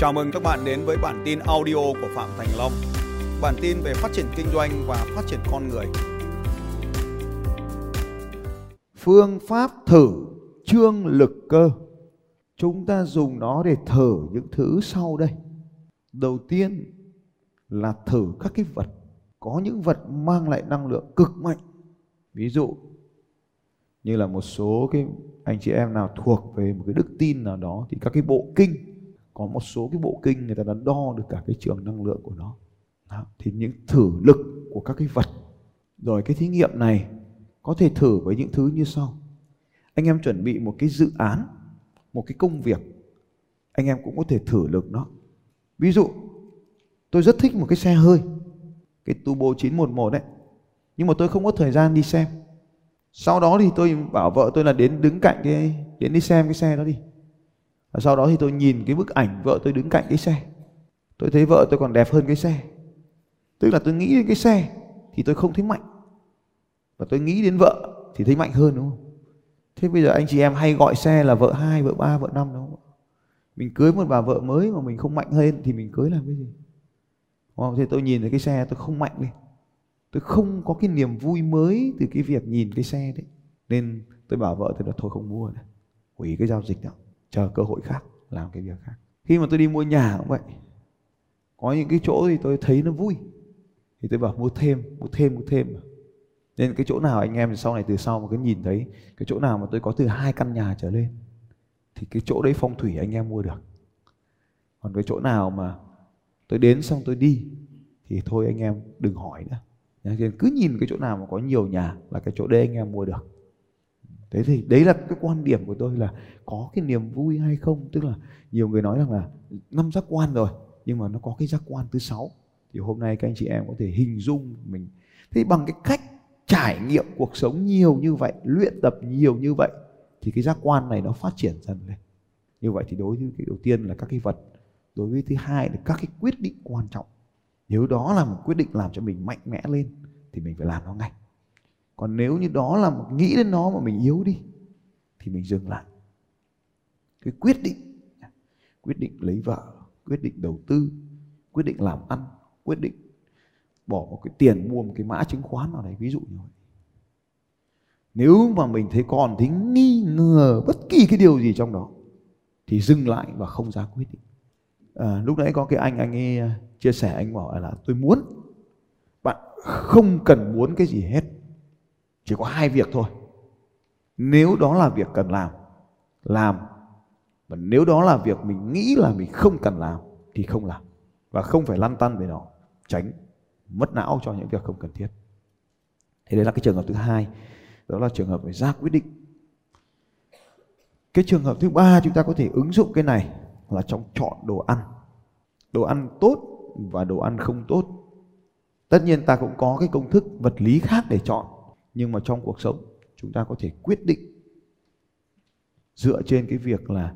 Chào mừng các bạn đến với bản tin audio của Phạm Thành Long. Bản tin về phát triển kinh doanh và phát triển con người. Phương pháp thử trương lực cơ. Chúng ta dùng nó để thử những thứ sau đây. Đầu tiên là thử các cái vật. Có những vật mang lại năng lượng cực mạnh. Ví dụ như là một số cái anh chị em nào thuộc về một cái đức tin nào đó thì các cái bộ kinh có một số cái bộ kinh người ta đã đo được cả cái trường năng lượng của nó. Đó. thì những thử lực của các cái vật, rồi cái thí nghiệm này có thể thử với những thứ như sau. Anh em chuẩn bị một cái dự án, một cái công việc, anh em cũng có thể thử lực nó. Ví dụ, tôi rất thích một cái xe hơi, cái turbo 911 đấy, nhưng mà tôi không có thời gian đi xem. Sau đó thì tôi bảo vợ tôi là đến đứng cạnh cái, đến đi xem cái xe đó đi và sau đó thì tôi nhìn cái bức ảnh vợ tôi đứng cạnh cái xe. Tôi thấy vợ tôi còn đẹp hơn cái xe. Tức là tôi nghĩ đến cái xe thì tôi không thấy mạnh. Và tôi nghĩ đến vợ thì thấy mạnh hơn đúng không? Thế bây giờ anh chị em hay gọi xe là vợ hai vợ ba vợ năm đúng không mình cưới một bà vợ mới mà mình không mạnh hơn thì mình cưới làm cái gì? Đúng không? thế tôi nhìn thấy cái xe tôi không mạnh đi, tôi không có cái niềm vui mới từ cái việc nhìn cái xe đấy. Nên tôi bảo vợ tôi là thôi không mua nữa. Hủy cái giao dịch nào chờ cơ hội khác, làm cái việc khác. Khi mà tôi đi mua nhà cũng vậy. Có những cái chỗ thì tôi thấy nó vui. Thì tôi bảo mua thêm mua thêm mua thêm. Nên cái chỗ nào anh em sau này từ sau mà cứ nhìn thấy, cái chỗ nào mà tôi có từ hai căn nhà trở lên, thì cái chỗ đấy phong thủy anh em mua được. Còn cái chỗ nào mà tôi đến xong tôi đi, thì thôi anh em đừng hỏi nữa. Nên cứ nhìn cái chỗ nào mà có nhiều nhà là cái chỗ đấy anh em mua được thế thì đấy là cái quan điểm của tôi là có cái niềm vui hay không? Tức là nhiều người nói rằng là năm giác quan rồi, nhưng mà nó có cái giác quan thứ sáu. Thì hôm nay các anh chị em có thể hình dung mình. Thế bằng cái cách trải nghiệm cuộc sống nhiều như vậy, luyện tập nhiều như vậy, thì cái giác quan này nó phát triển dần lên. Như vậy thì đối với cái đầu tiên là các cái vật, đối với thứ hai là các cái quyết định quan trọng. Nếu đó là một quyết định làm cho mình mạnh mẽ lên, thì mình phải làm nó ngay còn nếu như đó là một nghĩ đến nó mà mình yếu đi thì mình dừng lại. Cái quyết định quyết định lấy vợ quyết định đầu tư quyết định làm ăn quyết định bỏ một cái tiền mua một cái mã chứng khoán nào đấy ví dụ như vậy. Nếu mà mình thấy còn thấy nghi ngờ bất kỳ cái điều gì trong đó thì dừng lại và không ra quyết định. À, lúc nãy có cái anh anh ấy à, chia sẻ anh bảo là tôi muốn. Bạn không cần muốn cái gì hết chỉ có hai việc thôi. Nếu đó là việc cần làm làm. Và nếu đó là việc mình nghĩ là mình không cần làm, thì không làm. Và không phải lăn tăn về nó, tránh, mất não cho những việc không cần thiết. Thế đấy là cái trường hợp thứ hai. Đó là trường hợp về ra quyết định. Cái trường hợp thứ ba chúng ta có thể ứng dụng cái này là trong chọn đồ ăn. Đồ ăn tốt và đồ ăn không tốt. Tất nhiên ta cũng có cái công thức vật lý khác để chọn nhưng mà trong cuộc sống, chúng ta có thể quyết định dựa trên cái việc là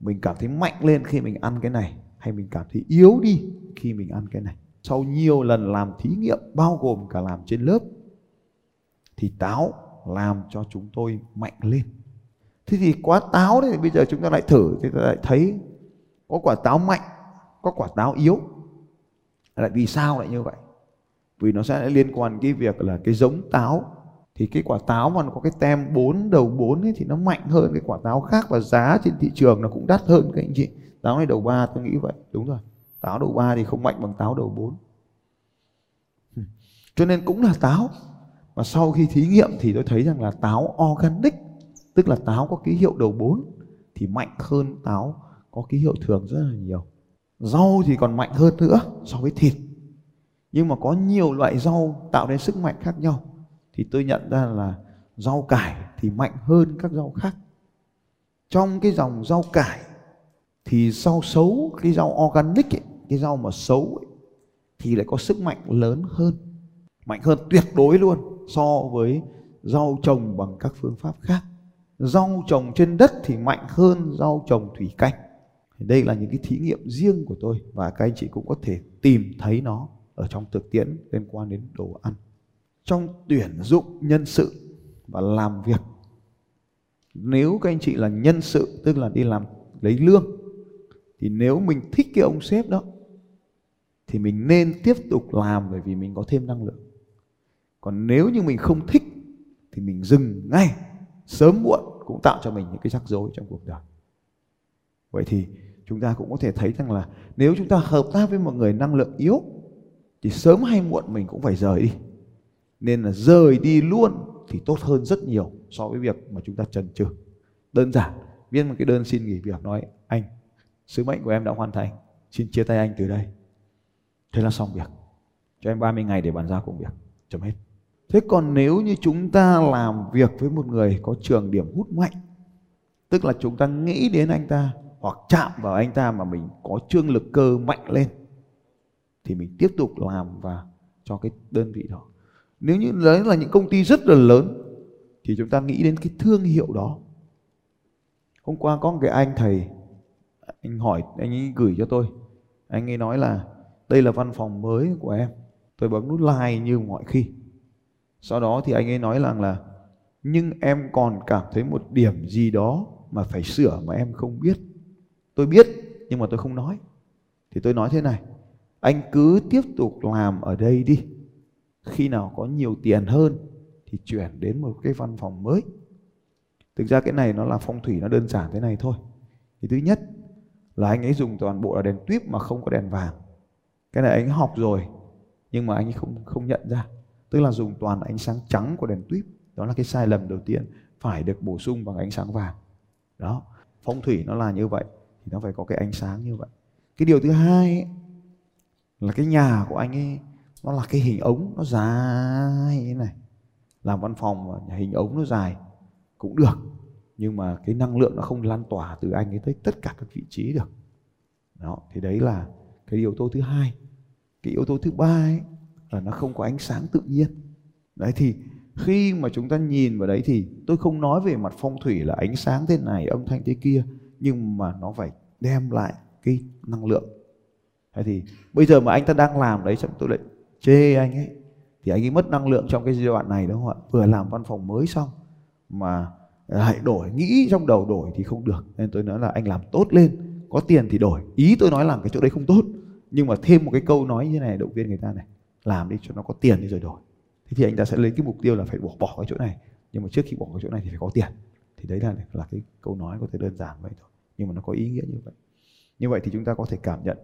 mình cảm thấy mạnh lên khi mình ăn cái này, hay mình cảm thấy yếu đi khi mình ăn cái này. Sau nhiều lần làm thí nghiệm, bao gồm cả làm trên lớp, thì táo làm cho chúng tôi mạnh lên. Thế thì quá táo thì bây giờ chúng ta lại thử thì ta lại thấy có quả táo mạnh, có quả táo yếu. Lại vì sao lại như vậy? Vì nó sẽ liên quan cái việc là cái giống táo thì cái quả táo mà nó có cái tem 4 đầu 4 ấy thì nó mạnh hơn cái quả táo khác và giá trên thị trường nó cũng đắt hơn các anh chị. Táo này đầu 3 tôi nghĩ vậy, đúng rồi. Táo đầu 3 thì không mạnh bằng táo đầu 4 cho nên cũng là táo. Mà sau khi thí nghiệm thì tôi thấy rằng là táo organic, tức là táo có ký hiệu đầu 4 thì mạnh hơn táo có ký hiệu thường rất là nhiều. Rau thì còn mạnh hơn nữa so với thịt. Nhưng mà có nhiều loại rau tạo nên sức mạnh khác nhau thì tôi nhận ra là rau cải thì mạnh hơn các rau khác. Trong cái dòng rau cải thì rau xấu cái rau organic ấy, cái rau mà xấu ấy, thì lại có sức mạnh lớn hơn. Mạnh hơn tuyệt đối luôn so với rau trồng bằng các phương pháp khác. Rau trồng trên đất thì mạnh hơn rau trồng thủy canh. Đây là những cái thí nghiệm riêng của tôi và các anh chị cũng có thể tìm thấy nó ở trong thực tiễn liên quan đến đồ ăn trong tuyển dụng nhân sự và làm việc. Nếu các anh chị là nhân sự, tức là đi làm lấy lương, thì nếu mình thích cái ông sếp đó, thì mình nên tiếp tục làm bởi vì mình có thêm năng lượng. Còn nếu như mình không thích, thì mình dừng ngay, sớm muộn cũng tạo cho mình những cái rắc rối trong cuộc đời. Vậy thì chúng ta cũng có thể thấy rằng là nếu chúng ta hợp tác với một người năng lượng yếu, thì sớm hay muộn mình cũng phải rời đi nên là rời đi luôn thì tốt hơn rất nhiều so với việc mà chúng ta chần chừ đơn giản, viết một cái đơn xin nghỉ việc nói, anh, sứ mệnh của em đã hoàn thành, xin chia tay anh từ đây. Thế là xong việc. Cho em 30 ngày để bàn giao công việc, chấm hết. Thế còn nếu như chúng ta làm việc với một người có trường điểm hút mạnh, tức là chúng ta nghĩ đến anh ta hoặc chạm vào anh ta mà mình có trương lực cơ mạnh lên, thì mình tiếp tục làm và cho cái đơn vị đó nếu như đấy là những công ty rất là lớn, thì chúng ta nghĩ đến cái thương hiệu đó. Hôm qua có một cái anh thầy, anh hỏi, anh ấy gửi cho tôi. Anh ấy nói là, đây là văn phòng mới của em. Tôi bấm nút like như mọi khi. Sau đó thì anh ấy nói rằng là, nhưng em còn cảm thấy một điểm gì đó mà phải sửa mà em không biết. Tôi biết, nhưng mà tôi không nói. Thì tôi nói thế này, anh cứ tiếp tục làm ở đây đi khi nào có nhiều tiền hơn thì chuyển đến một cái văn phòng mới. Thực ra cái này nó là phong thủy nó đơn giản thế này thôi. Thì thứ nhất là anh ấy dùng toàn bộ là đèn tuyếp mà không có đèn vàng. Cái này anh ấy học rồi nhưng mà anh ấy không không nhận ra. Tức là dùng toàn ánh sáng trắng của đèn tuyếp. Đó là cái sai lầm đầu tiên phải được bổ sung bằng ánh sáng vàng. Đó phong thủy nó là như vậy thì nó phải có cái ánh sáng như vậy. Cái điều thứ hai ấy, là cái nhà của anh ấy nó là cái hình ống, nó dài như thế này. Làm văn phòng mà hình ống nó dài cũng được, nhưng mà cái năng lượng nó không lan tỏa từ anh ấy tới tất cả các vị trí được. Đó, thì đấy là cái yếu tố thứ hai. Cái yếu tố thứ ba ấy là nó không có ánh sáng tự nhiên. Đấy, thì khi mà chúng ta nhìn vào đấy thì tôi không nói về mặt phong thủy là ánh sáng thế này, âm thanh thế kia, nhưng mà nó phải đem lại cái năng lượng. Thế thì bây giờ mà anh ta đang làm đấy xong tôi lại chê anh ấy, thì anh ấy mất năng lượng trong cái giai đoạn này đúng không ạ? Vừa làm văn phòng mới xong mà à, lại đổi, nghĩ trong đầu đổi thì không được. Nên tôi nói là anh làm tốt lên, có tiền thì đổi. Ý tôi nói là cái chỗ đấy không tốt, nhưng mà thêm một cái câu nói như thế này, động viên người ta này, làm đi cho nó có tiền đi rồi đổi. Thế thì anh ta sẽ lấy cái mục tiêu là phải bỏ bỏ cái chỗ này, nhưng mà trước khi bỏ cái chỗ này thì phải có tiền. Thì đấy là là cái câu nói có thể đơn giản vậy thôi, nhưng mà nó có ý nghĩa như vậy. Như vậy thì chúng ta có thể cảm nhận,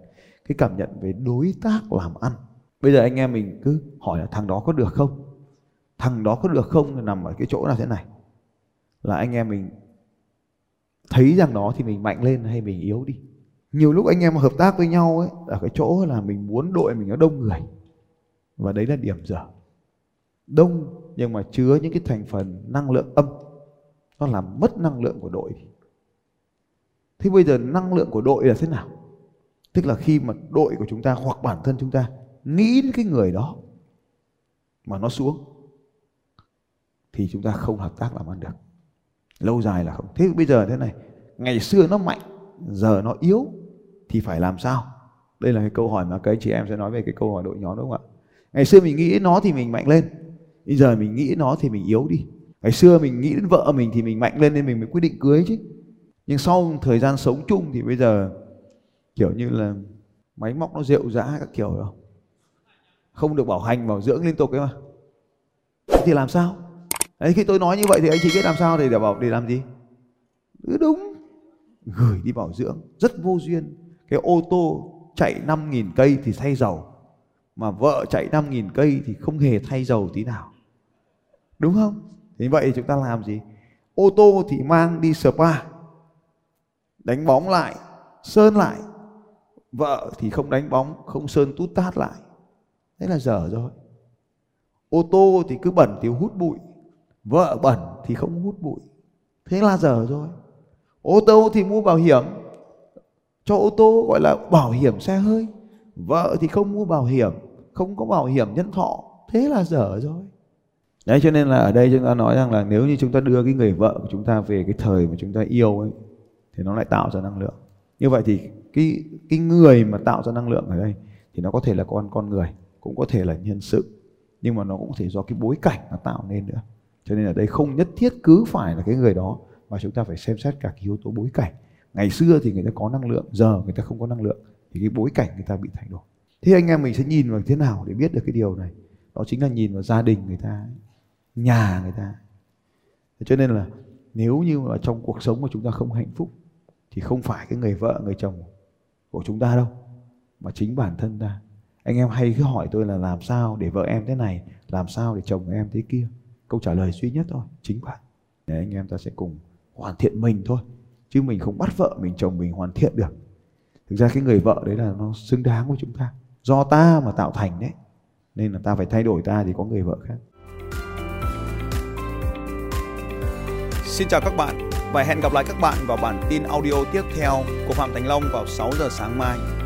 cái cảm nhận về đối tác làm ăn bây giờ anh em mình cứ hỏi là thằng đó có được không? Thằng đó có được không nằm ở cái chỗ là thế này? Là anh em mình thấy rằng nó thì mình mạnh lên hay mình yếu đi. Nhiều lúc anh em hợp tác với nhau ấy ở cái chỗ là mình muốn đội mình nó đông người. Và đấy là điểm dở. Đông nhưng mà chứa những cái thành phần năng lượng âm. Nó làm mất năng lượng của đội. Thế bây giờ năng lượng của đội là thế nào? Tức là khi mà đội của chúng ta hoặc bản thân chúng ta nghĩ đến cái người đó mà nó xuống, thì chúng ta không hợp tác làm ăn được. Lâu dài là không. Thế bây giờ thế này, ngày xưa nó mạnh, giờ nó yếu, thì phải làm sao? Đây là cái câu hỏi mà các anh chị em sẽ nói về cái câu hỏi đội nhóm đúng không ạ? Ngày xưa mình nghĩ nó thì mình mạnh lên, bây giờ mình nghĩ nó thì mình yếu đi. Ngày xưa mình nghĩ đến vợ mình thì mình mạnh lên nên mình mới quyết định cưới chứ. Nhưng sau thời gian sống chung thì bây giờ kiểu như là máy móc nó rượu dã các kiểu không không được bảo hành bảo dưỡng liên tục ấy mà. Thì làm sao? Đấy khi tôi nói như vậy thì anh chị biết làm sao thì để bảo để làm gì? Ừ, đúng. Gửi đi bảo dưỡng. Rất vô duyên. Cái ô tô chạy 5.000 cây thì thay dầu. Mà vợ chạy 5.000 cây thì không hề thay dầu tí nào. Đúng không? Thì vậy chúng ta làm gì? Ô tô thì mang đi spa. Đánh bóng lại sơn lại. Vợ thì không đánh bóng không sơn tút tát lại thế là dở rồi. Ô tô thì cứ bẩn thì hút bụi, vợ bẩn thì không hút bụi. Thế là dở rồi. Ô tô thì mua bảo hiểm. Cho ô tô gọi là bảo hiểm xe hơi. Vợ thì không mua bảo hiểm, không có bảo hiểm nhân thọ. Thế là dở rồi. Đấy, cho nên là ở đây chúng ta nói rằng là nếu như chúng ta đưa cái người vợ của chúng ta về cái thời mà chúng ta yêu ấy, thì nó lại tạo ra năng lượng. Như vậy thì cái cái người mà tạo ra năng lượng ở đây thì nó có thể là con con người cũng có thể là nhân sự, nhưng mà nó cũng có thể do cái bối cảnh nó tạo nên nữa. Cho nên ở đây không nhất thiết cứ phải là cái người đó, mà chúng ta phải xem xét cả cái yếu tố bối cảnh. Ngày xưa thì người ta có năng lượng, giờ người ta không có năng lượng, thì cái bối cảnh người ta bị thay đổi. Thế anh em mình sẽ nhìn vào thế nào để biết được cái điều này? Đó chính là nhìn vào gia đình người ta, nhà người ta. Cho nên là nếu như mà trong cuộc sống của chúng ta không hạnh phúc, thì không phải cái người vợ, người chồng của chúng ta đâu, mà chính bản thân ta anh em hay cứ hỏi tôi là làm sao để vợ em thế này, làm sao để chồng em thế kia? Câu trả lời duy nhất thôi, chính bạn. Để anh em ta sẽ cùng hoàn thiện mình thôi, chứ mình không bắt vợ mình, chồng mình hoàn thiện được. Thực ra cái người vợ đấy là nó xứng đáng với chúng ta. Do ta mà tạo thành đấy, nên là ta phải thay đổi ta thì có người vợ khác. Xin chào các bạn và hẹn gặp lại các bạn vào bản tin audio tiếp theo của Phạm Thành Long vào 6 giờ sáng mai.